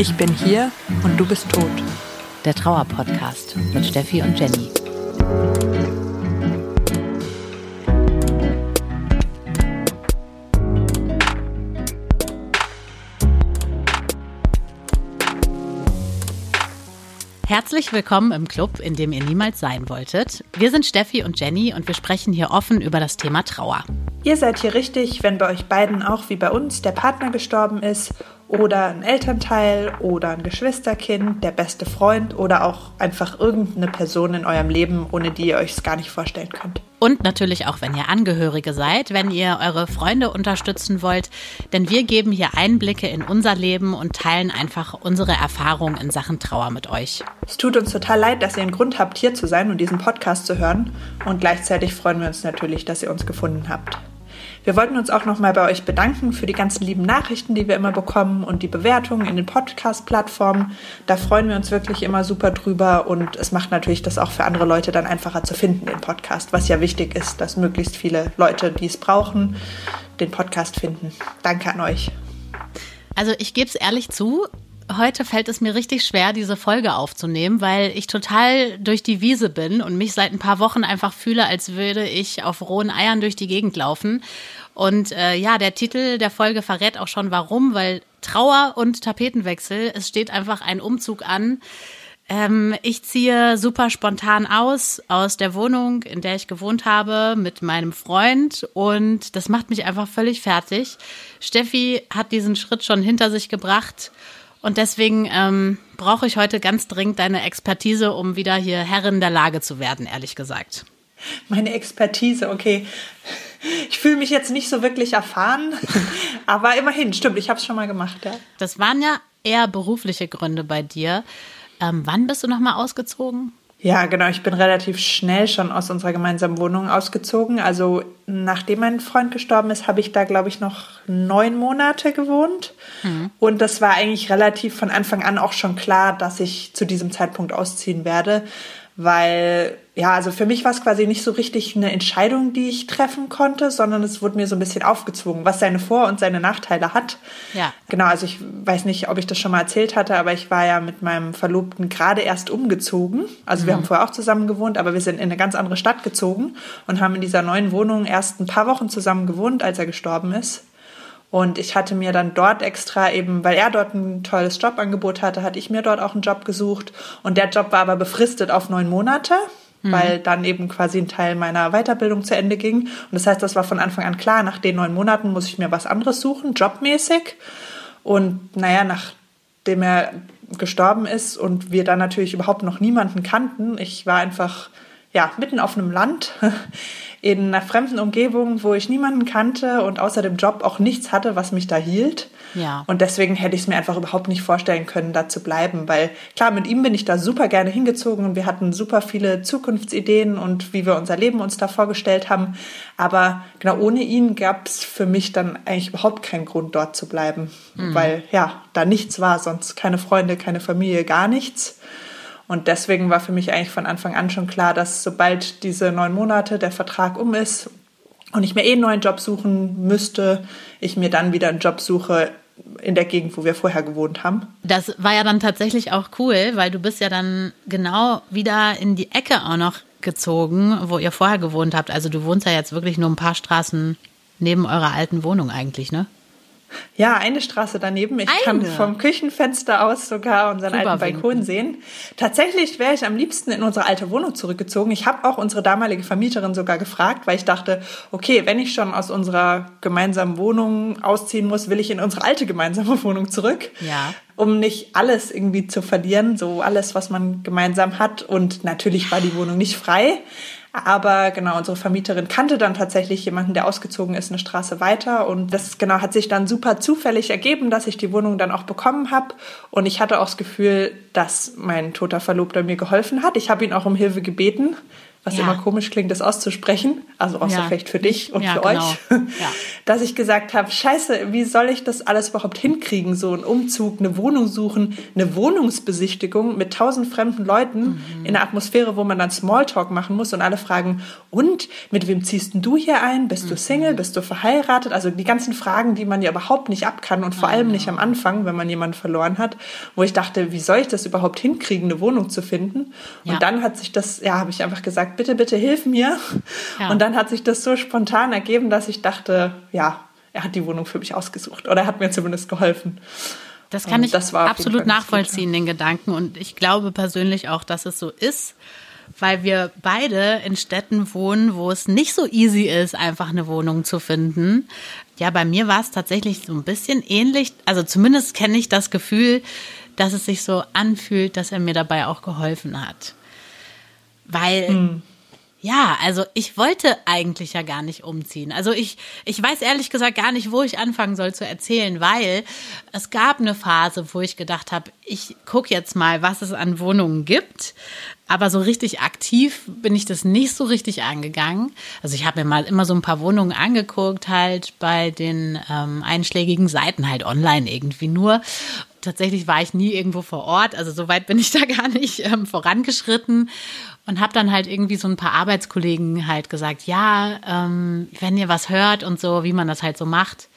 Ich bin hier und du bist tot. Der Trauer-Podcast mit Steffi und Jenny. Herzlich willkommen im Club, in dem ihr niemals sein wolltet. Wir sind Steffi und Jenny und wir sprechen hier offen über das Thema Trauer. Ihr seid hier richtig, wenn bei euch beiden auch wie bei uns der Partner gestorben ist oder ein Elternteil oder ein Geschwisterkind, der beste Freund oder auch einfach irgendeine Person in eurem Leben, ohne die ihr euch es gar nicht vorstellen könnt. Und natürlich auch, wenn ihr Angehörige seid, wenn ihr eure Freunde unterstützen wollt, denn wir geben hier Einblicke in unser Leben und teilen einfach unsere Erfahrungen in Sachen Trauer mit euch. Es tut uns total leid, dass ihr einen Grund habt, hier zu sein und diesen Podcast zu hören und gleichzeitig freuen wir uns natürlich, dass ihr uns gefunden habt. Wir wollten uns auch nochmal bei euch bedanken für die ganzen lieben Nachrichten, die wir immer bekommen und die Bewertungen in den Podcast-Plattformen. Da freuen wir uns wirklich immer super drüber und es macht natürlich das auch für andere Leute dann einfacher zu finden, den Podcast, was ja wichtig ist, dass möglichst viele Leute, die es brauchen, den Podcast finden. Danke an euch. Also ich gebe es ehrlich zu, heute fällt es mir richtig schwer, diese Folge aufzunehmen, weil ich total durch die Wiese bin und mich seit ein paar Wochen einfach fühle, als würde ich auf rohen Eiern durch die Gegend laufen. Und äh, ja, der Titel der Folge verrät auch schon warum, weil Trauer und Tapetenwechsel, es steht einfach ein Umzug an. Ähm, ich ziehe super spontan aus, aus der Wohnung, in der ich gewohnt habe, mit meinem Freund und das macht mich einfach völlig fertig. Steffi hat diesen Schritt schon hinter sich gebracht und deswegen ähm, brauche ich heute ganz dringend deine Expertise, um wieder hier Herrin der Lage zu werden, ehrlich gesagt. Meine Expertise, okay. Ich fühle mich jetzt nicht so wirklich erfahren, aber immerhin, stimmt, ich habe es schon mal gemacht. Ja. Das waren ja eher berufliche Gründe bei dir. Ähm, wann bist du nochmal ausgezogen? Ja, genau. Ich bin relativ schnell schon aus unserer gemeinsamen Wohnung ausgezogen. Also nachdem mein Freund gestorben ist, habe ich da, glaube ich, noch neun Monate gewohnt. Mhm. Und das war eigentlich relativ von Anfang an auch schon klar, dass ich zu diesem Zeitpunkt ausziehen werde, weil ja, also für mich war es quasi nicht so richtig eine Entscheidung, die ich treffen konnte, sondern es wurde mir so ein bisschen aufgezwungen, was seine Vor- und seine Nachteile hat. Ja. Genau, also ich weiß nicht, ob ich das schon mal erzählt hatte, aber ich war ja mit meinem Verlobten gerade erst umgezogen. Also mhm. wir haben vorher auch zusammen gewohnt, aber wir sind in eine ganz andere Stadt gezogen und haben in dieser neuen Wohnung erst ein paar Wochen zusammen gewohnt, als er gestorben ist. Und ich hatte mir dann dort extra eben, weil er dort ein tolles Jobangebot hatte, hatte ich mir dort auch einen Job gesucht. Und der Job war aber befristet auf neun Monate mhm. weil dann eben quasi ein Teil meiner Weiterbildung zu Ende ging. Und das heißt, das war von Anfang an klar, nach den neun Monaten muss ich mir was anderes suchen, jobmäßig. Und naja, nachdem er gestorben ist und wir dann natürlich überhaupt noch niemanden kannten, ich war einfach ja mitten auf einem Land in einer fremden Umgebung, wo ich niemanden kannte und außer dem Job auch nichts hatte, was mich da hielt. Ja. Und deswegen hätte ich es mir einfach überhaupt nicht vorstellen können, da zu bleiben, weil klar, mit ihm bin ich da super gerne hingezogen und wir hatten super viele Zukunftsideen und wie wir unser Leben uns da vorgestellt haben. Aber genau ohne ihn gab es für mich dann eigentlich überhaupt keinen Grund, dort zu bleiben, mhm. weil ja, da nichts war, sonst keine Freunde, keine Familie, gar nichts. Und deswegen war für mich eigentlich von Anfang an schon klar, dass sobald diese neun Monate der Vertrag um ist und ich mir eh einen neuen Job suchen müsste, ich mir dann wieder einen Job suche in der Gegend, wo wir vorher gewohnt haben. Das war ja dann tatsächlich auch cool, weil du bist ja dann genau wieder in die Ecke auch noch gezogen, wo ihr vorher gewohnt habt. Also du wohnst ja jetzt wirklich nur ein paar Straßen neben eurer alten Wohnung eigentlich, ne? Ja, eine Straße daneben. Ich eine. kann vom Küchenfenster aus sogar unseren Super alten Balkon winken. sehen. Tatsächlich wäre ich am liebsten in unsere alte Wohnung zurückgezogen. Ich habe auch unsere damalige Vermieterin sogar gefragt, weil ich dachte, okay, wenn ich schon aus unserer gemeinsamen Wohnung ausziehen muss, will ich in unsere alte gemeinsame Wohnung zurück. Ja. Um nicht alles irgendwie zu verlieren, so alles, was man gemeinsam hat. Und natürlich war die Wohnung nicht frei. Aber genau, unsere Vermieterin kannte dann tatsächlich jemanden, der ausgezogen ist, eine Straße weiter. Und das genau hat sich dann super zufällig ergeben, dass ich die Wohnung dann auch bekommen habe. Und ich hatte auch das Gefühl, dass mein toter Verlobter mir geholfen hat. Ich habe ihn auch um Hilfe gebeten, was ja. immer komisch klingt, das auszusprechen, also außer ja. vielleicht für dich und ja, für genau. euch, dass ich gesagt habe, scheiße, wie soll ich das alles überhaupt hinkriegen? So ein Umzug, eine Wohnung suchen, eine Wohnungsbesichtigung mit tausend fremden Leuten mhm. in einer Atmosphäre, wo man dann Smalltalk machen muss und alle fragen, und mit wem ziehst du hier ein? Bist du mhm. Single? Bist du verheiratet? Also die ganzen Fragen, die man ja überhaupt nicht ab kann und vor allem nicht am Anfang, wenn man jemanden verloren hat, wo ich dachte, wie soll ich das überhaupt hinkriegen, eine Wohnung zu finden? Und dann hat sich das, ja, habe ich einfach gesagt, bitte, bitte hilf mir. Ja. Und dann hat sich das so spontan ergeben, dass ich dachte, ja, er hat die Wohnung für mich ausgesucht oder er hat mir zumindest geholfen. Das kann ich das absolut nachvollziehen, den Gedanken. Und ich glaube persönlich auch, dass es so ist, weil wir beide in Städten wohnen, wo es nicht so easy ist, einfach eine Wohnung zu finden. Ja, bei mir war es tatsächlich so ein bisschen ähnlich. Also zumindest kenne ich das Gefühl, dass es sich so anfühlt, dass er mir dabei auch geholfen hat. Weil, mhm. ja, also ich wollte eigentlich ja gar nicht umziehen. Also ich, ich weiß ehrlich gesagt gar nicht, wo ich anfangen soll zu erzählen, weil es gab eine Phase, wo ich gedacht habe, ich gucke jetzt mal, was es an Wohnungen gibt. Aber so richtig aktiv bin ich das nicht so richtig angegangen. Also ich habe mir mal immer so ein paar Wohnungen angeguckt, halt bei den ähm, einschlägigen Seiten, halt online irgendwie nur tatsächlich war ich nie irgendwo vor Ort, also so weit bin ich da gar nicht ähm, vorangeschritten und habe dann halt irgendwie so ein paar Arbeitskollegen halt gesagt, ja, ähm, wenn ihr was hört und so, wie man das halt so macht.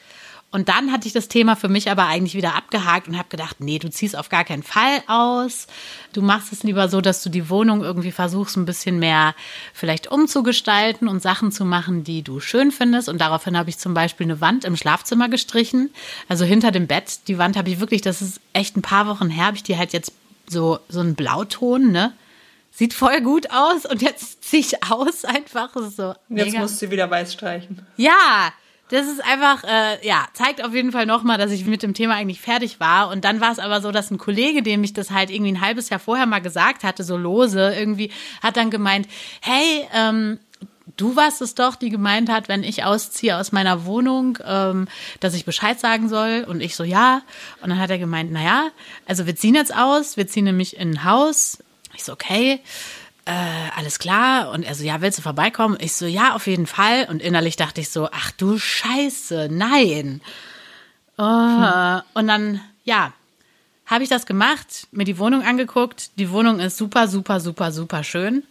Und dann hatte ich das Thema für mich aber eigentlich wieder abgehakt und habe gedacht, nee, du ziehst auf gar keinen Fall aus. Du machst es lieber so, dass du die Wohnung irgendwie versuchst, ein bisschen mehr vielleicht umzugestalten und Sachen zu machen, die du schön findest. Und daraufhin habe ich zum Beispiel eine Wand im Schlafzimmer gestrichen, also hinter dem Bett. Die Wand habe ich wirklich, das ist echt ein paar Wochen her, habe ich die halt jetzt so, so einen Blauton, ne? Sieht voll gut aus und jetzt ziehe ich aus einfach. So jetzt musst du wieder weiß streichen. Ja, das ist einfach, äh, ja, zeigt auf jeden Fall nochmal, dass ich mit dem Thema eigentlich fertig war. Und dann war es aber so, dass ein Kollege, dem ich das halt irgendwie ein halbes Jahr vorher mal gesagt hatte, so lose, irgendwie, hat dann gemeint, hey, ähm, du warst es doch, die gemeint hat, wenn ich ausziehe aus meiner Wohnung, ähm, dass ich Bescheid sagen soll. Und ich so, ja. Und dann hat er gemeint, naja, also wir ziehen jetzt aus, wir ziehen nämlich in ein Haus. Ich so, okay äh, alles klar? Und er so, ja, willst du vorbeikommen? Ich so, ja, auf jeden Fall. Und innerlich dachte ich so, ach du Scheiße, nein. Oh. Hm. Und dann, ja, habe ich das gemacht, mir die Wohnung angeguckt. Die Wohnung ist super, super, super, super schön.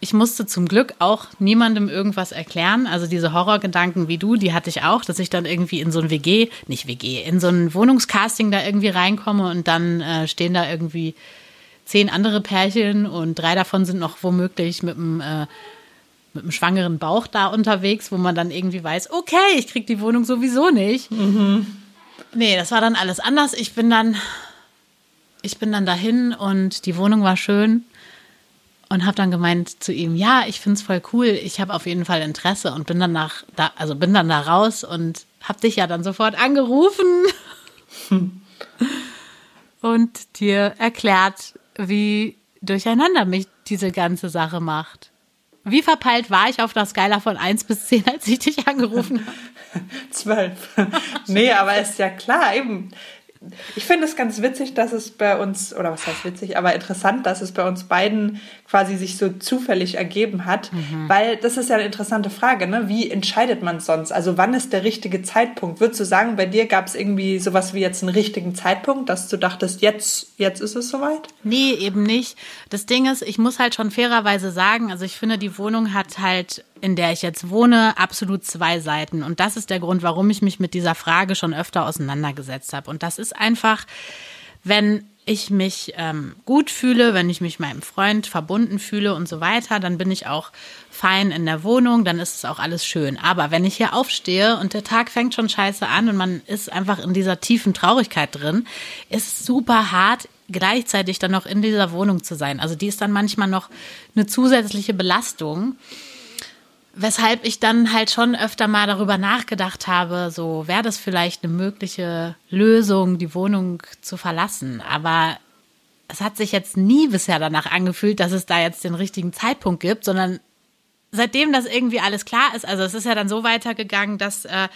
Ich musste zum Glück auch niemandem irgendwas erklären. Also diese Horrorgedanken wie du, die hatte ich auch, dass ich dann irgendwie in so ein WG, nicht WG, in so ein Wohnungscasting da irgendwie reinkomme und dann äh, stehen da irgendwie zehn andere Pärchen und drei davon sind noch womöglich mit einem, äh, mit einem schwangeren Bauch da unterwegs, wo man dann irgendwie weiß, okay, ich krieg die Wohnung sowieso nicht. Mhm. Nee, das war dann alles anders. Ich bin dann, ich bin dann dahin und die Wohnung war schön und habe dann gemeint zu ihm, ja, ich finde es voll cool, ich habe auf jeden Fall Interesse und bin dann nach, da, also bin dann da raus und habe dich ja dann sofort angerufen hm. und dir erklärt, wie durcheinander mich diese ganze Sache macht. Wie verpeilt war ich auf der Skala von 1 bis 10, als ich dich angerufen habe? 12. nee, aber ist ja klar, eben ich finde es ganz witzig, dass es bei uns, oder was heißt witzig, aber interessant, dass es bei uns beiden quasi sich so zufällig ergeben hat, mhm. weil das ist ja eine interessante Frage, ne? Wie entscheidet man sonst? Also wann ist der richtige Zeitpunkt? Würdest du sagen, bei dir gab es irgendwie sowas wie jetzt einen richtigen Zeitpunkt, dass du dachtest, jetzt, jetzt ist es soweit? Nee, eben nicht. Das Ding ist, ich muss halt schon fairerweise sagen, also ich finde, die Wohnung hat halt in der ich jetzt wohne, absolut zwei Seiten. Und das ist der Grund, warum ich mich mit dieser Frage schon öfter auseinandergesetzt habe. Und das ist einfach, wenn ich mich ähm, gut fühle, wenn ich mich meinem Freund verbunden fühle und so weiter, dann bin ich auch fein in der Wohnung, dann ist es auch alles schön. Aber wenn ich hier aufstehe und der Tag fängt schon scheiße an und man ist einfach in dieser tiefen Traurigkeit drin, ist super hart, gleichzeitig dann noch in dieser Wohnung zu sein. Also die ist dann manchmal noch eine zusätzliche Belastung. Weshalb ich dann halt schon öfter mal darüber nachgedacht habe, so wäre das vielleicht eine mögliche Lösung, die Wohnung zu verlassen. Aber es hat sich jetzt nie bisher danach angefühlt, dass es da jetzt den richtigen Zeitpunkt gibt, sondern seitdem das irgendwie alles klar ist, also es ist ja dann so weitergegangen, dass äh,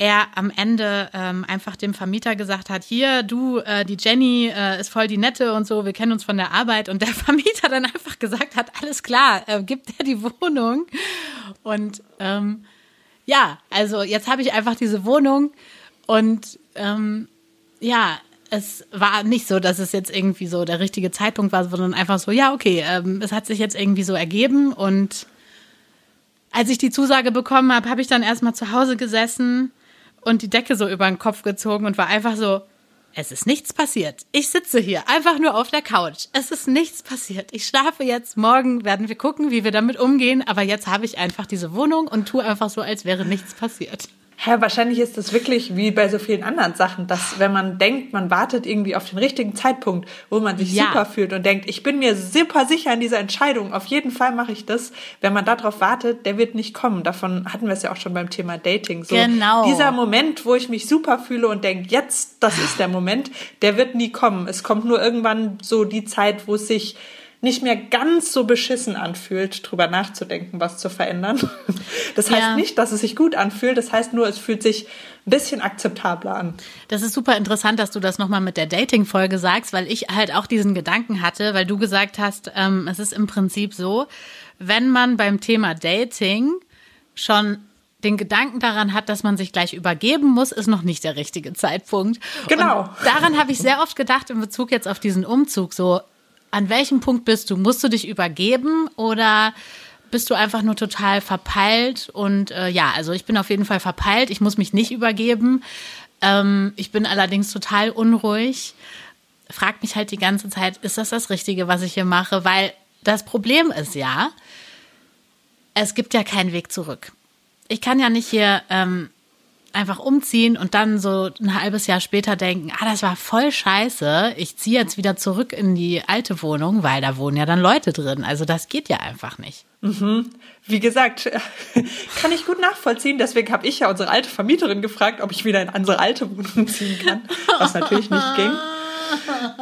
er am Ende ähm, einfach dem Vermieter gesagt hat, hier, du, äh, die Jenny äh, ist voll die Nette und so, wir kennen uns von der Arbeit. Und der Vermieter dann einfach gesagt hat, alles klar, äh, gibt er die Wohnung. Und ähm, ja, also jetzt habe ich einfach diese Wohnung und ähm, ja, es war nicht so, dass es jetzt irgendwie so der richtige Zeitpunkt war, sondern einfach so, ja, okay, ähm, es hat sich jetzt irgendwie so ergeben und als ich die Zusage bekommen habe, habe ich dann erstmal zu Hause gesessen und die Decke so über den Kopf gezogen und war einfach so, es ist nichts passiert. Ich sitze hier einfach nur auf der Couch. Es ist nichts passiert. Ich schlafe jetzt. Morgen werden wir gucken, wie wir damit umgehen. Aber jetzt habe ich einfach diese Wohnung und tue einfach so, als wäre nichts passiert. Ja, wahrscheinlich ist das wirklich wie bei so vielen anderen Sachen, dass wenn man denkt, man wartet irgendwie auf den richtigen Zeitpunkt, wo man sich ja. super fühlt und denkt, ich bin mir super sicher in dieser Entscheidung, auf jeden Fall mache ich das. Wenn man darauf wartet, der wird nicht kommen. Davon hatten wir es ja auch schon beim Thema Dating. So, genau. Dieser Moment, wo ich mich super fühle und denke, jetzt, das ist der Moment, der wird nie kommen. Es kommt nur irgendwann so die Zeit, wo es sich nicht mehr ganz so beschissen anfühlt, drüber nachzudenken, was zu verändern. Das heißt ja. nicht, dass es sich gut anfühlt, das heißt nur, es fühlt sich ein bisschen akzeptabler an. Das ist super interessant, dass du das nochmal mit der Dating-Folge sagst, weil ich halt auch diesen Gedanken hatte, weil du gesagt hast, ähm, es ist im Prinzip so, wenn man beim Thema Dating schon den Gedanken daran hat, dass man sich gleich übergeben muss, ist noch nicht der richtige Zeitpunkt. Genau. Und daran habe ich sehr oft gedacht in Bezug jetzt auf diesen Umzug. So, an welchem Punkt bist du? Musst du dich übergeben oder bist du einfach nur total verpeilt? Und äh, ja, also ich bin auf jeden Fall verpeilt. Ich muss mich nicht übergeben. Ähm, ich bin allerdings total unruhig. Frag mich halt die ganze Zeit, ist das das Richtige, was ich hier mache? Weil das Problem ist ja, es gibt ja keinen Weg zurück. Ich kann ja nicht hier ähm, einfach umziehen und dann so ein halbes Jahr später denken, ah, das war voll scheiße. Ich ziehe jetzt wieder zurück in die alte Wohnung, weil da wohnen ja dann Leute drin. Also das geht ja einfach nicht. Mhm. Wie gesagt, kann ich gut nachvollziehen. Deswegen habe ich ja unsere alte Vermieterin gefragt, ob ich wieder in unsere alte Wohnung ziehen kann, was natürlich nicht ging.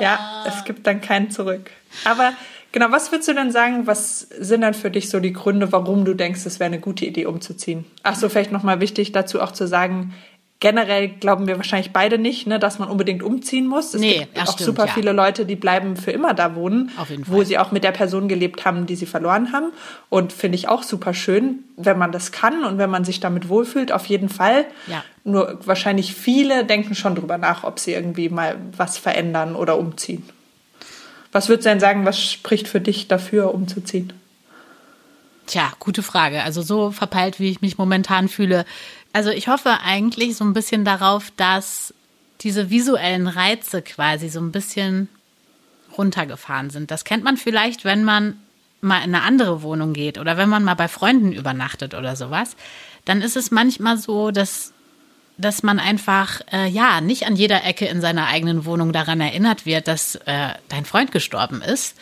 Ja, es gibt dann keinen zurück. Aber Genau, was würdest du denn sagen, was sind dann für dich so die Gründe, warum du denkst, es wäre eine gute Idee, umzuziehen? Ach so, vielleicht nochmal wichtig dazu auch zu sagen, generell glauben wir wahrscheinlich beide nicht, ne, dass man unbedingt umziehen muss. Es nee, gibt auch stimmt, super ja. viele Leute, die bleiben für immer da wohnen, wo sie auch mit der Person gelebt haben, die sie verloren haben. Und finde ich auch super schön, wenn man das kann und wenn man sich damit wohlfühlt, auf jeden Fall. Ja. Nur wahrscheinlich viele denken schon drüber nach, ob sie irgendwie mal was verändern oder umziehen. Was würdest du denn sagen, was spricht für dich dafür, umzuziehen? Tja, gute Frage. Also so verpeilt, wie ich mich momentan fühle. Also ich hoffe eigentlich so ein bisschen darauf, dass diese visuellen Reize quasi so ein bisschen runtergefahren sind. Das kennt man vielleicht, wenn man mal in eine andere Wohnung geht oder wenn man mal bei Freunden übernachtet oder sowas. Dann ist es manchmal so, dass dass man einfach äh, ja nicht an jeder Ecke in seiner eigenen Wohnung daran erinnert wird, dass äh, dein Freund gestorben ist.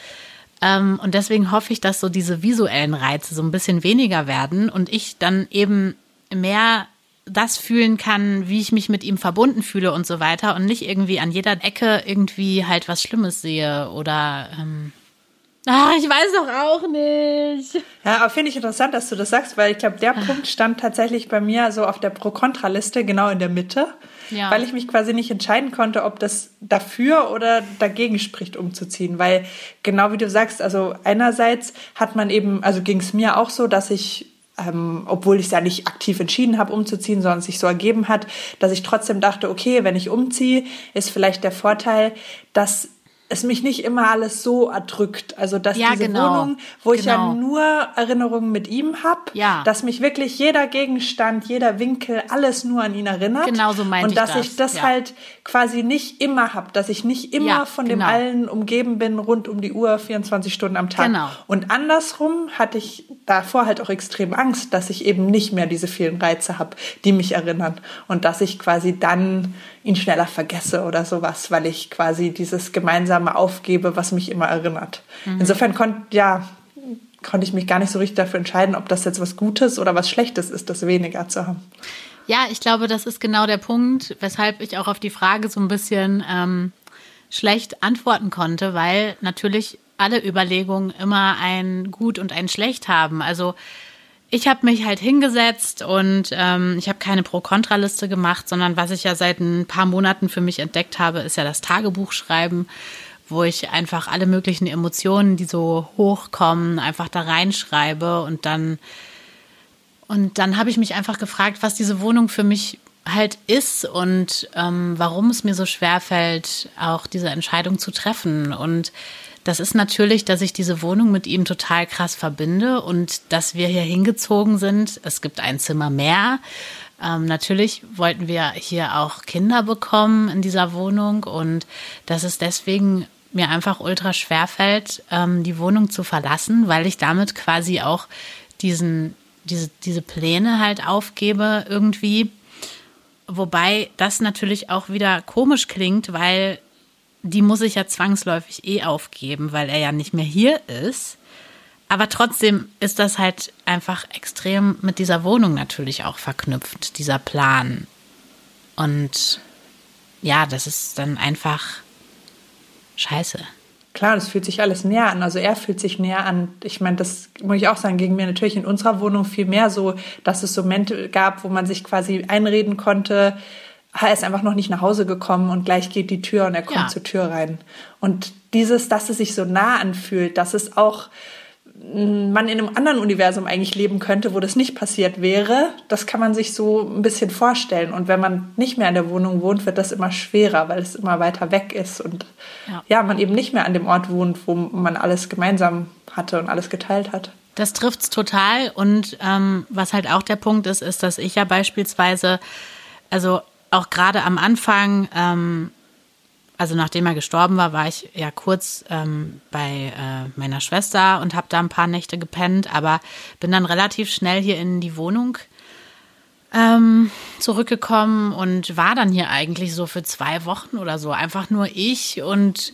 Ähm, und deswegen hoffe ich, dass so diese visuellen Reize so ein bisschen weniger werden und ich dann eben mehr das fühlen kann, wie ich mich mit ihm verbunden fühle und so weiter und nicht irgendwie an jeder Ecke irgendwie halt was Schlimmes sehe oder ähm, Ach, ich weiß doch auch nicht. Ja, aber finde ich interessant, dass du das sagst, weil ich glaube, der Punkt stand tatsächlich bei mir so auf der Pro-Kontra-Liste genau in der Mitte, ja. weil ich mich quasi nicht entscheiden konnte, ob das dafür oder dagegen spricht, umzuziehen. Weil genau wie du sagst, also einerseits hat man eben, also ging es mir auch so, dass ich ähm, obwohl ich es ja nicht aktiv entschieden habe, umzuziehen, sondern sich so ergeben hat, dass ich trotzdem dachte, okay, wenn ich umziehe, ist vielleicht der Vorteil, dass es mich nicht immer alles so erdrückt. Also dass ja, diese genau. Wohnung, wo ich ja Genau. nur Erinnerungen mit ihm habe, Ja. dass mich wirklich jeder Gegenstand, jeder Winkel, alles nur an ihn erinnert. Genau so meinte Und dass ich das, ich das ja. halt quasi nicht immer habe, dass ich nicht immer von genau. dem allen umgeben bin, rund um die Uhr, 24 Stunden am Tag. Genau. Und andersrum hatte ich davor halt auch extrem Angst, dass ich eben nicht mehr diese vielen Reize habe, die mich erinnern. Und dass ich quasi dann ihn schneller vergesse oder sowas, weil ich quasi dieses gemeinsame aufgebe, was mich immer erinnert. Mhm. Insofern konnte, ja, konnte ich mich gar nicht so richtig dafür entscheiden, ob das jetzt was Gutes oder was Schlechtes ist, das weniger zu haben. Ja, ich glaube, das ist genau der Punkt, weshalb ich auch auf die Frage so ein bisschen ähm, schlecht antworten konnte, weil natürlich alle Überlegungen immer ein Gut und ein Schlecht haben. Also ich habe mich halt hingesetzt und ähm, ich habe keine Pro-Kontra-Liste gemacht, sondern was ich ja seit ein paar Monaten für mich entdeckt habe, ist ja das Tagebuchschreiben, wo ich einfach alle möglichen Emotionen, die so hochkommen, einfach da reinschreibe und dann und dann habe ich mich einfach gefragt, was diese Wohnung für mich halt ist und ähm, warum es mir so schwer fällt, auch diese Entscheidung zu treffen und das ist natürlich, dass ich diese Wohnung mit ihm total krass verbinde und dass wir hier hingezogen sind. Es gibt ein Zimmer mehr. Ähm, natürlich wollten wir hier auch Kinder bekommen in dieser Wohnung und dass es deswegen mir einfach ultra schwer fällt, ähm, die Wohnung zu verlassen, weil ich damit quasi auch diesen, diese, diese Pläne halt aufgebe irgendwie. Wobei das natürlich auch wieder komisch klingt, weil die muss ich ja zwangsläufig eh aufgeben, weil er ja nicht mehr hier ist. Aber trotzdem ist das halt einfach extrem mit dieser Wohnung natürlich auch verknüpft, dieser Plan. Und ja, das ist dann einfach scheiße. Klar, das fühlt sich alles näher an. Also er fühlt sich näher an. Ich meine, das muss ich auch sagen, gegen mir natürlich in unserer Wohnung viel mehr so, dass es so Momente gab, wo man sich quasi einreden konnte, er ist einfach noch nicht nach Hause gekommen und gleich geht die Tür und er kommt ja. zur Tür rein. Und dieses, dass es sich so nah anfühlt, dass es auch man in einem anderen Universum eigentlich leben könnte, wo das nicht passiert wäre, das kann man sich so ein bisschen vorstellen. Und wenn man nicht mehr in der Wohnung wohnt, wird das immer schwerer, weil es immer weiter weg ist und ja, ja man eben nicht mehr an dem Ort wohnt, wo man alles gemeinsam hatte und alles geteilt hat. Das trifft's total. Und ähm, was halt auch der Punkt ist, ist, dass ich ja beispielsweise, also auch gerade am Anfang, ähm, also nachdem er gestorben war, war ich ja kurz ähm, bei äh, meiner Schwester und habe da ein paar Nächte gepennt, aber bin dann relativ schnell hier in die Wohnung ähm, zurückgekommen und war dann hier eigentlich so für zwei Wochen oder so. Einfach nur ich und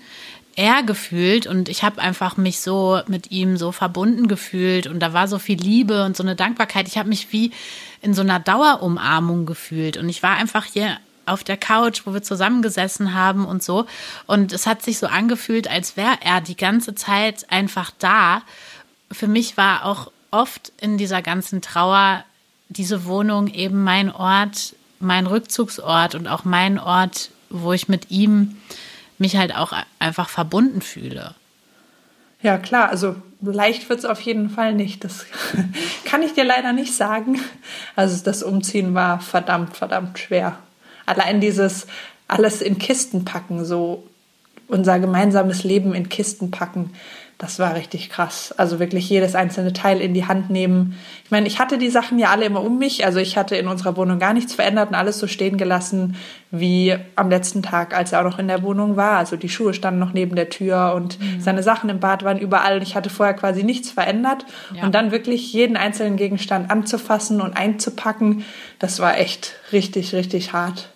er gefühlt und ich habe einfach mich so mit ihm so verbunden gefühlt und da war so viel Liebe und so eine Dankbarkeit. Ich habe mich wie in so einer Dauerumarmung gefühlt und ich war einfach hier auf der Couch, wo wir zusammengesessen haben und so und es hat sich so angefühlt, als wäre er die ganze Zeit einfach da. Für mich war auch oft in dieser ganzen Trauer diese Wohnung eben mein Ort, mein Rückzugsort und auch mein Ort, wo ich mit ihm mich halt auch einfach verbunden fühle. Ja, klar, also leicht wird es auf jeden Fall nicht. Das kann ich dir leider nicht sagen. Also das Umziehen war verdammt, verdammt schwer. Allein dieses alles in Kisten packen, so unser gemeinsames Leben in Kisten packen, das war richtig krass. Also wirklich jedes einzelne Teil in die Hand nehmen. Ich meine, ich hatte die Sachen ja alle immer um mich. Also ich hatte in unserer Wohnung gar nichts verändert und alles so stehen gelassen wie am letzten Tag, als er auch noch in der Wohnung war. Also die Schuhe standen noch neben der Tür und mhm. seine Sachen im Bad waren überall. Ich hatte vorher quasi nichts verändert. Ja. Und dann wirklich jeden einzelnen Gegenstand anzufassen und einzupacken, das war echt richtig, richtig hart.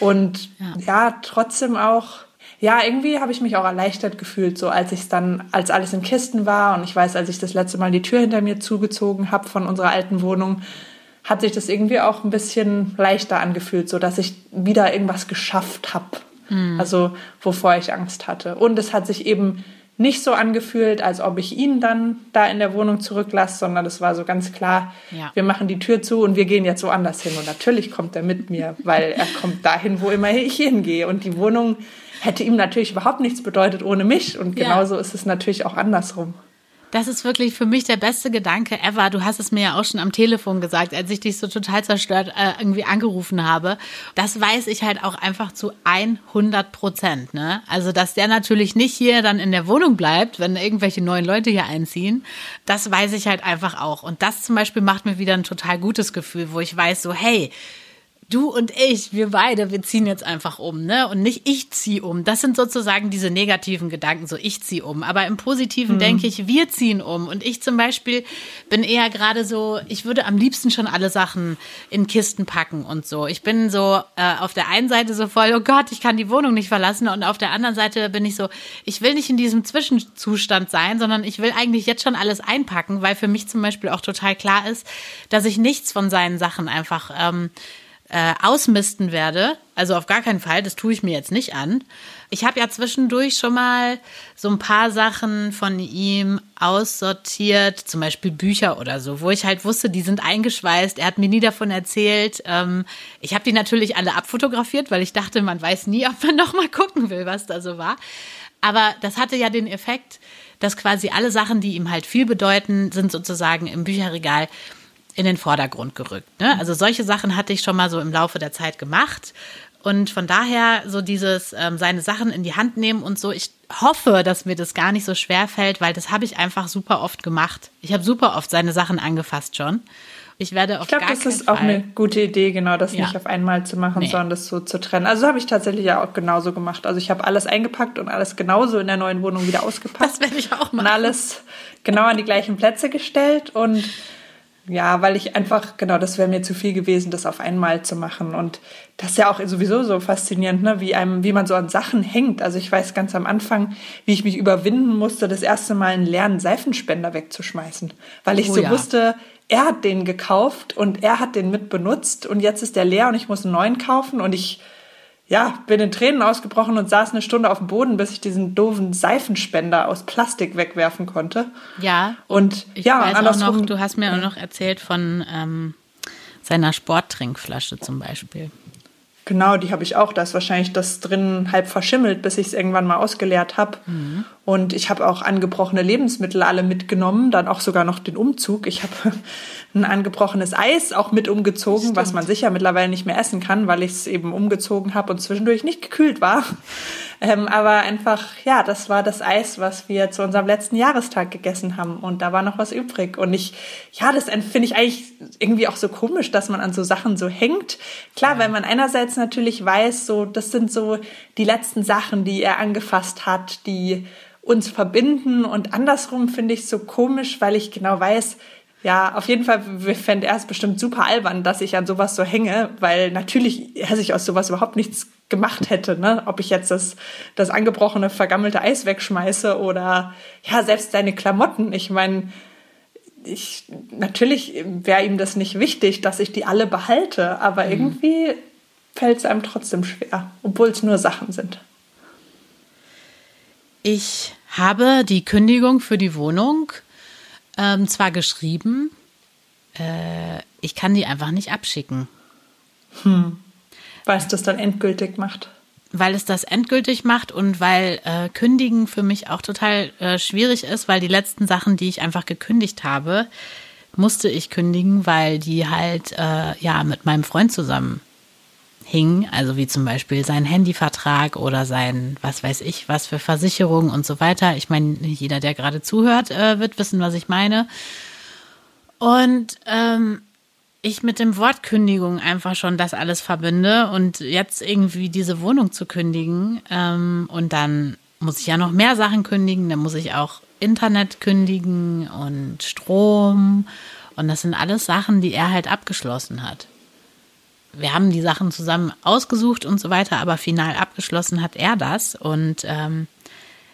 Und ja, ja trotzdem auch ja, irgendwie habe ich mich auch erleichtert gefühlt, so als ich es dann, als alles in Kisten war und ich weiß, als ich das letzte Mal die Tür hinter mir zugezogen habe von unserer alten Wohnung, hat sich das irgendwie auch ein bisschen leichter angefühlt, so dass ich wieder irgendwas geschafft habe. Mhm. Also wovor ich Angst hatte. Und es hat sich eben nicht so angefühlt, als ob ich ihn dann da in der Wohnung zurücklasse, sondern es war so ganz klar, ja. wir machen die Tür zu und wir gehen jetzt woanders hin. Und natürlich kommt er mit mir, weil er kommt dahin, wo immer ich hingehe. Und die Wohnung hätte ihm natürlich überhaupt nichts bedeutet ohne mich. Und genauso ja. ist es natürlich auch andersrum. Das ist wirklich für mich der beste Gedanke ever. Du hast es mir ja auch schon am Telefon gesagt, als ich dich so total zerstört äh, irgendwie angerufen habe. Das weiß ich halt auch einfach zu 100 Prozent. Ne? Also, dass der natürlich nicht hier dann in der Wohnung bleibt, wenn irgendwelche neuen Leute hier einziehen, das weiß ich halt einfach auch. Und das zum Beispiel macht mir wieder ein total gutes Gefühl, wo ich weiß, so, hey, du und ich, wir beide, wir ziehen jetzt einfach um, ne? Und nicht ich ziehe um. Das sind sozusagen diese negativen Gedanken, so ich ziehe um. Aber im Positiven mhm. denke ich, wir ziehen um. Und ich zum Beispiel bin eher gerade so, ich würde am liebsten schon alle Sachen in Kisten packen und so. Ich bin so äh, auf der einen Seite so voll, oh Gott, ich kann die Wohnung nicht verlassen. Und auf der anderen Seite bin ich so, ich will nicht in diesem Zwischenzustand sein, sondern ich will eigentlich jetzt schon alles einpacken, weil für mich zum Beispiel auch total klar ist, dass ich nichts von seinen Sachen einfach ähm, äh, ausmisten werde. Also auf gar keinen Fall, das tue ich mir jetzt nicht an. Ich habe ja zwischendurch schon mal so ein paar Sachen von ihm aussortiert, zum Beispiel Bücher oder so, wo ich halt wusste, die sind eingeschweißt. Er hat mir nie davon erzählt. Ähm, ich habe die natürlich alle abfotografiert, weil ich dachte, man weiß nie, ob man noch mal gucken will, was da so war. Aber das hatte ja den Effekt, dass quasi alle Sachen, die ihm halt viel bedeuten, sind sozusagen im Bücherregal in den Vordergrund gerückt. Ne? Also solche Sachen hatte ich schon mal so im Laufe der Zeit gemacht. Und von daher so dieses ähm, seine Sachen in die Hand nehmen und so. Ich hoffe, dass mir das gar nicht so schwer fällt, weil das habe ich einfach super oft gemacht. Ich habe super oft seine Sachen angefasst schon. Ich werde auf Ich glaube, das ist auch eine gute Idee, genau, das ja. nicht auf einmal zu machen, nee. sondern das so zu trennen. Also habe ich tatsächlich ja auch genauso gemacht. Also ich habe alles eingepackt und alles genauso in der neuen Wohnung wieder ausgepackt. Das werde ich auch machen. Und alles genau an die gleichen Plätze gestellt und ja, weil ich einfach, genau, das wäre mir zu viel gewesen, das auf einmal zu machen. Und das ist ja auch sowieso so faszinierend, ne? wie, einem, wie man so an Sachen hängt. Also ich weiß ganz am Anfang, wie ich mich überwinden musste, das erste Mal einen leeren Seifenspender wegzuschmeißen. Weil ich oh, so ja. wusste, er hat den gekauft und er hat den mit benutzt und jetzt ist der leer und ich muss einen neuen kaufen und ich ja, bin in Tränen ausgebrochen und saß eine Stunde auf dem Boden, bis ich diesen doofen Seifenspender aus Plastik wegwerfen konnte. Ja. Und ich ja, weiß andersrum, noch, du hast mir auch noch erzählt von ähm, seiner Sporttrinkflasche zum Beispiel. Genau, die habe ich auch. Da ist wahrscheinlich das drin halb verschimmelt, bis ich es irgendwann mal ausgeleert habe. Mhm. Und ich habe auch angebrochene Lebensmittel alle mitgenommen, dann auch sogar noch den Umzug. Ich habe ein angebrochenes Eis auch mit umgezogen, Stimmt. was man sicher mittlerweile nicht mehr essen kann, weil ich es eben umgezogen habe und zwischendurch nicht gekühlt war. Ähm, aber einfach, ja, das war das Eis, was wir zu unserem letzten Jahrestag gegessen haben. Und da war noch was übrig. Und ich, ja, das finde ich eigentlich irgendwie auch so komisch, dass man an so Sachen so hängt. Klar, ja. weil man einerseits natürlich weiß, so, das sind so die letzten Sachen, die er angefasst hat, die uns verbinden. Und andersrum finde ich es so komisch, weil ich genau weiß, ja, auf jeden Fall fände er es bestimmt super albern, dass ich an sowas so hänge, weil natürlich er sich aus sowas überhaupt nichts gemacht hätte, ne? Ob ich jetzt das, das angebrochene, vergammelte Eis wegschmeiße oder ja, selbst seine Klamotten. Ich meine, ich, natürlich wäre ihm das nicht wichtig, dass ich die alle behalte, aber mhm. irgendwie fällt es einem trotzdem schwer, obwohl es nur Sachen sind. Ich habe die Kündigung für die Wohnung ähm, zwar geschrieben, äh, ich kann die einfach nicht abschicken. Hm. Weil es das dann endgültig macht. Weil es das endgültig macht und weil äh, Kündigen für mich auch total äh, schwierig ist, weil die letzten Sachen, die ich einfach gekündigt habe, musste ich kündigen, weil die halt äh, ja mit meinem Freund zusammen hing, also wie zum Beispiel sein Handyvertrag oder sein, was weiß ich, was für Versicherungen und so weiter. Ich meine, jeder, der gerade zuhört, äh, wird wissen, was ich meine. Und ähm, ich mit dem Wort Kündigung einfach schon das alles verbinde und jetzt irgendwie diese Wohnung zu kündigen ähm, und dann muss ich ja noch mehr Sachen kündigen, dann muss ich auch Internet kündigen und Strom und das sind alles Sachen, die er halt abgeschlossen hat wir haben die Sachen zusammen ausgesucht und so weiter, aber final abgeschlossen hat er das. Und ähm,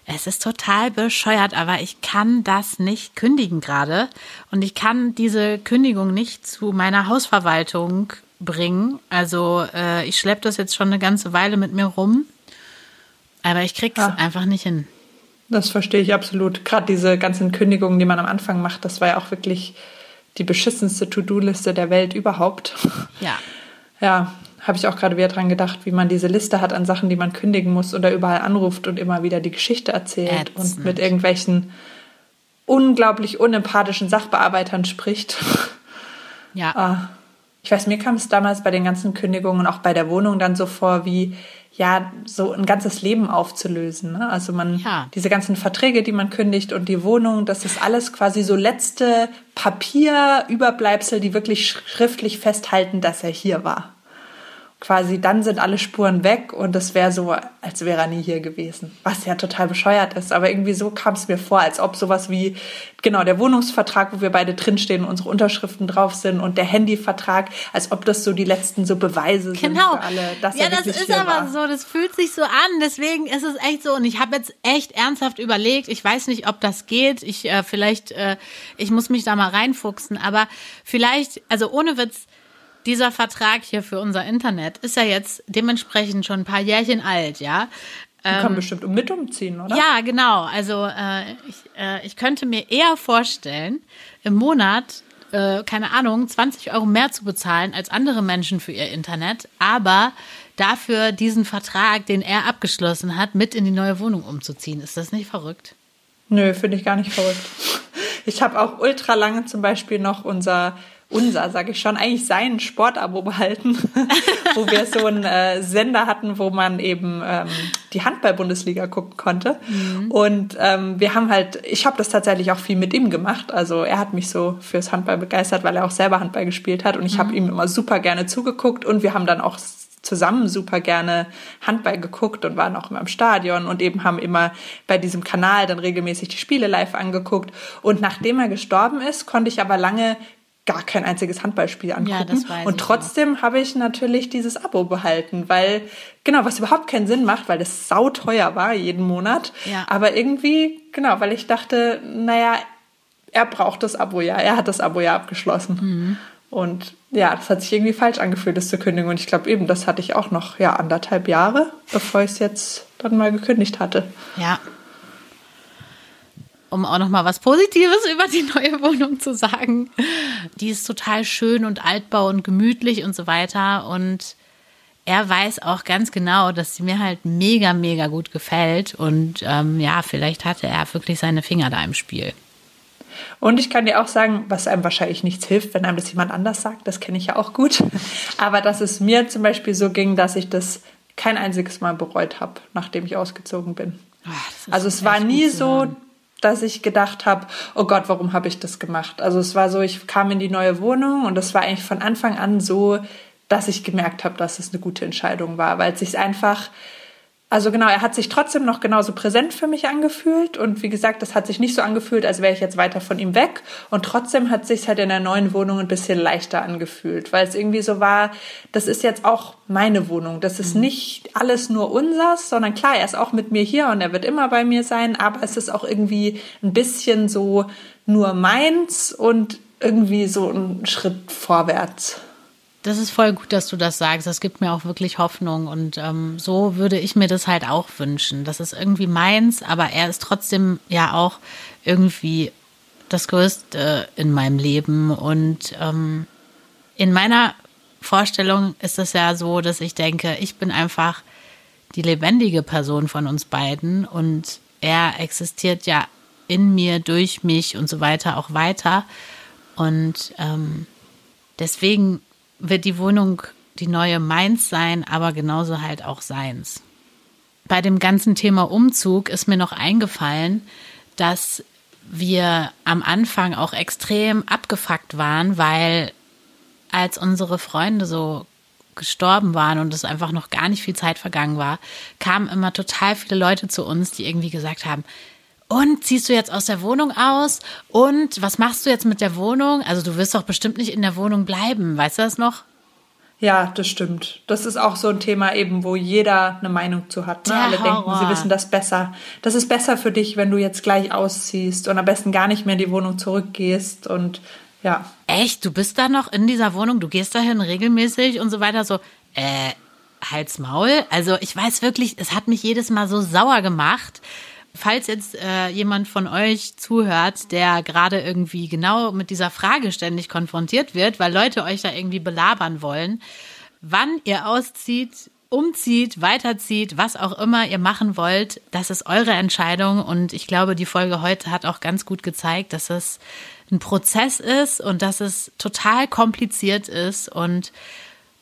es ist total bescheuert, aber ich kann das nicht kündigen gerade. Und ich kann diese Kündigung nicht zu meiner Hausverwaltung bringen. Also äh, ich schleppe das jetzt schon eine ganze Weile mit mir rum. Aber ich krieg's ja. einfach nicht hin. Das verstehe ich absolut. Gerade diese ganzen Kündigungen, die man am Anfang macht, das war ja auch wirklich die beschissenste To-Do-Liste der Welt überhaupt. Ja. Ja, habe ich auch gerade wieder dran gedacht, wie man diese Liste hat an Sachen, die man kündigen muss oder überall anruft und immer wieder die Geschichte erzählt Ätzend. und mit irgendwelchen unglaublich unempathischen Sachbearbeitern spricht. Ja. Ah. Ich weiß, mir kam es damals bei den ganzen Kündigungen und auch bei der Wohnung dann so vor, wie ja, so ein ganzes Leben aufzulösen. Ne? Also man, ja. diese ganzen Verträge, die man kündigt und die Wohnung, das ist alles quasi so letzte Papierüberbleibsel, die wirklich schriftlich festhalten, dass er hier war quasi dann sind alle Spuren weg und es wäre so, als wäre er nie hier gewesen. Was ja total bescheuert ist. Aber irgendwie so kam es mir vor, als ob sowas wie, genau, der Wohnungsvertrag, wo wir beide drinstehen, unsere Unterschriften drauf sind und der Handyvertrag, als ob das so die letzten so Beweise genau. sind für alle. Dass ja, das ist aber war. so, das fühlt sich so an. Deswegen ist es echt so. Und ich habe jetzt echt ernsthaft überlegt, ich weiß nicht, ob das geht. Ich äh, vielleicht, äh, ich muss mich da mal reinfuchsen, aber vielleicht, also ohne Witz, dieser Vertrag hier für unser Internet ist ja jetzt dementsprechend schon ein paar Jährchen alt, ja. Die ähm, kann bestimmt um mit umziehen, oder? Ja, genau. Also äh, ich, äh, ich könnte mir eher vorstellen, im Monat, äh, keine Ahnung, 20 Euro mehr zu bezahlen als andere Menschen für ihr Internet, aber dafür diesen Vertrag, den er abgeschlossen hat, mit in die neue Wohnung umzuziehen. Ist das nicht verrückt? Nö, finde ich gar nicht verrückt. Ich habe auch ultra lange zum Beispiel noch unser unser, sage ich schon, eigentlich sein Sportabo behalten, wo wir so einen äh, Sender hatten, wo man eben ähm, die Handball-Bundesliga gucken konnte. Mhm. Und ähm, wir haben halt, ich habe das tatsächlich auch viel mit ihm gemacht. Also er hat mich so fürs Handball begeistert, weil er auch selber Handball gespielt hat. Und ich mhm. habe ihm immer super gerne zugeguckt und wir haben dann auch zusammen super gerne Handball geguckt und waren auch immer im Stadion und eben haben immer bei diesem Kanal dann regelmäßig die Spiele live angeguckt. Und nachdem er gestorben ist, konnte ich aber lange gar kein einziges Handballspiel angucken. Ja, und trotzdem habe ich natürlich dieses Abo behalten, weil, genau, was überhaupt keinen Sinn macht, weil das sauteuer war jeden Monat. Ja. Aber irgendwie, genau, weil ich dachte, naja, er braucht das Abo ja, er hat das Abo ja abgeschlossen. Mhm. Und ja, das hat sich irgendwie falsch angefühlt, das zu kündigen. Und ich glaube eben, das hatte ich auch noch, ja, anderthalb Jahre, bevor ich es jetzt dann mal gekündigt hatte. Ja, um auch noch mal was Positives über die neue Wohnung zu sagen. Die ist total schön und altbau und gemütlich und so weiter. Und er weiß auch ganz genau, dass sie mir halt mega, mega gut gefällt. Und ähm, ja, vielleicht hatte er wirklich seine Finger da im Spiel. Und ich kann dir auch sagen, was einem wahrscheinlich nichts hilft, wenn einem das jemand anders sagt, das kenne ich ja auch gut. Aber dass es mir zum Beispiel so ging, dass ich das kein einziges Mal bereut habe, nachdem ich ausgezogen bin. Ach, also es war nie so, dass ich gedacht habe, oh Gott, warum habe ich das gemacht? Also es war so, ich kam in die neue Wohnung und es war eigentlich von Anfang an so, dass ich gemerkt habe, dass es eine gute Entscheidung war, weil es sich einfach also genau, er hat sich trotzdem noch genauso präsent für mich angefühlt und wie gesagt, das hat sich nicht so angefühlt, als wäre ich jetzt weiter von ihm weg und trotzdem hat sich halt in der neuen Wohnung ein bisschen leichter angefühlt, weil es irgendwie so war, das ist jetzt auch meine Wohnung, das ist mhm. nicht alles nur unsers, sondern klar, er ist auch mit mir hier und er wird immer bei mir sein, aber es ist auch irgendwie ein bisschen so nur meins und irgendwie so ein Schritt vorwärts. Das ist voll gut, dass du das sagst. Das gibt mir auch wirklich Hoffnung. Und ähm, so würde ich mir das halt auch wünschen. Das ist irgendwie meins, aber er ist trotzdem ja auch irgendwie das Größte in meinem Leben. Und ähm, in meiner Vorstellung ist es ja so, dass ich denke, ich bin einfach die lebendige Person von uns beiden und er existiert ja in mir, durch mich und so weiter auch weiter. Und ähm, deswegen wird die Wohnung die neue meins sein, aber genauso halt auch seins. Bei dem ganzen Thema Umzug ist mir noch eingefallen, dass wir am Anfang auch extrem abgefuckt waren, weil als unsere Freunde so gestorben waren und es einfach noch gar nicht viel Zeit vergangen war, kamen immer total viele Leute zu uns, die irgendwie gesagt haben, und ziehst du jetzt aus der Wohnung aus? Und was machst du jetzt mit der Wohnung? Also du wirst doch bestimmt nicht in der Wohnung bleiben, weißt du das noch? Ja, das stimmt. Das ist auch so ein Thema eben, wo jeder eine Meinung zu hat. Ne? Alle denken, sie wissen das besser. Das ist besser für dich, wenn du jetzt gleich ausziehst und am besten gar nicht mehr in die Wohnung zurückgehst und ja. Echt? Du bist da noch in dieser Wohnung? Du gehst dahin regelmäßig und so weiter? So, äh, Hals Maul? Also ich weiß wirklich, es hat mich jedes Mal so sauer gemacht, Falls jetzt äh, jemand von euch zuhört, der gerade irgendwie genau mit dieser Frage ständig konfrontiert wird, weil Leute euch da irgendwie belabern wollen, wann ihr auszieht, umzieht, weiterzieht, was auch immer ihr machen wollt, das ist eure Entscheidung. Und ich glaube, die Folge heute hat auch ganz gut gezeigt, dass es ein Prozess ist und dass es total kompliziert ist und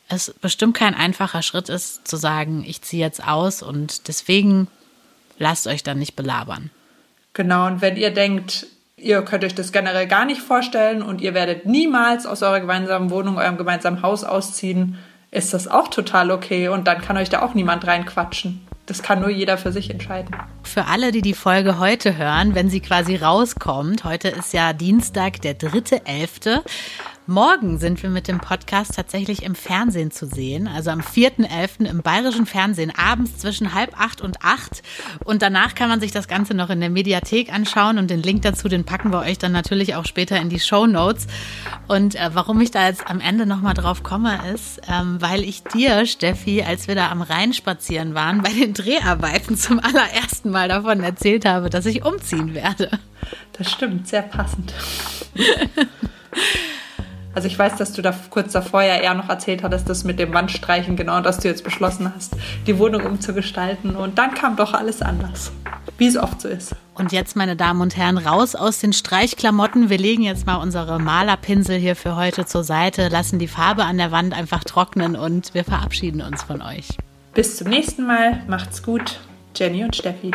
es bestimmt kein einfacher Schritt ist, zu sagen, ich ziehe jetzt aus und deswegen lasst euch dann nicht belabern. Genau, und wenn ihr denkt, ihr könnt euch das generell gar nicht vorstellen und ihr werdet niemals aus eurer gemeinsamen Wohnung, eurem gemeinsamen Haus ausziehen, ist das auch total okay und dann kann euch da auch niemand reinquatschen. Das kann nur jeder für sich entscheiden. Für alle, die die Folge heute hören, wenn sie quasi rauskommt, heute ist ja Dienstag, der 3.11., Morgen sind wir mit dem Podcast tatsächlich im Fernsehen zu sehen, also am 4.11. im bayerischen Fernsehen, abends zwischen halb acht und acht. Und danach kann man sich das Ganze noch in der Mediathek anschauen und den Link dazu, den packen wir euch dann natürlich auch später in die Show Notes. Und äh, warum ich da jetzt am Ende nochmal drauf komme, ist, ähm, weil ich dir, Steffi, als wir da am Rhein spazieren waren, bei den Dreharbeiten zum allerersten Mal davon erzählt habe, dass ich umziehen werde. Das stimmt, sehr passend. Also ich weiß, dass du da kurz davor ja eher noch erzählt hattest, das mit dem Wandstreichen, genau, dass du jetzt beschlossen hast, die Wohnung umzugestalten. Und dann kam doch alles anders, wie es oft so ist. Und jetzt, meine Damen und Herren, raus aus den Streichklamotten. Wir legen jetzt mal unsere Malerpinsel hier für heute zur Seite, lassen die Farbe an der Wand einfach trocknen und wir verabschieden uns von euch. Bis zum nächsten Mal. Macht's gut. Jenny und Steffi.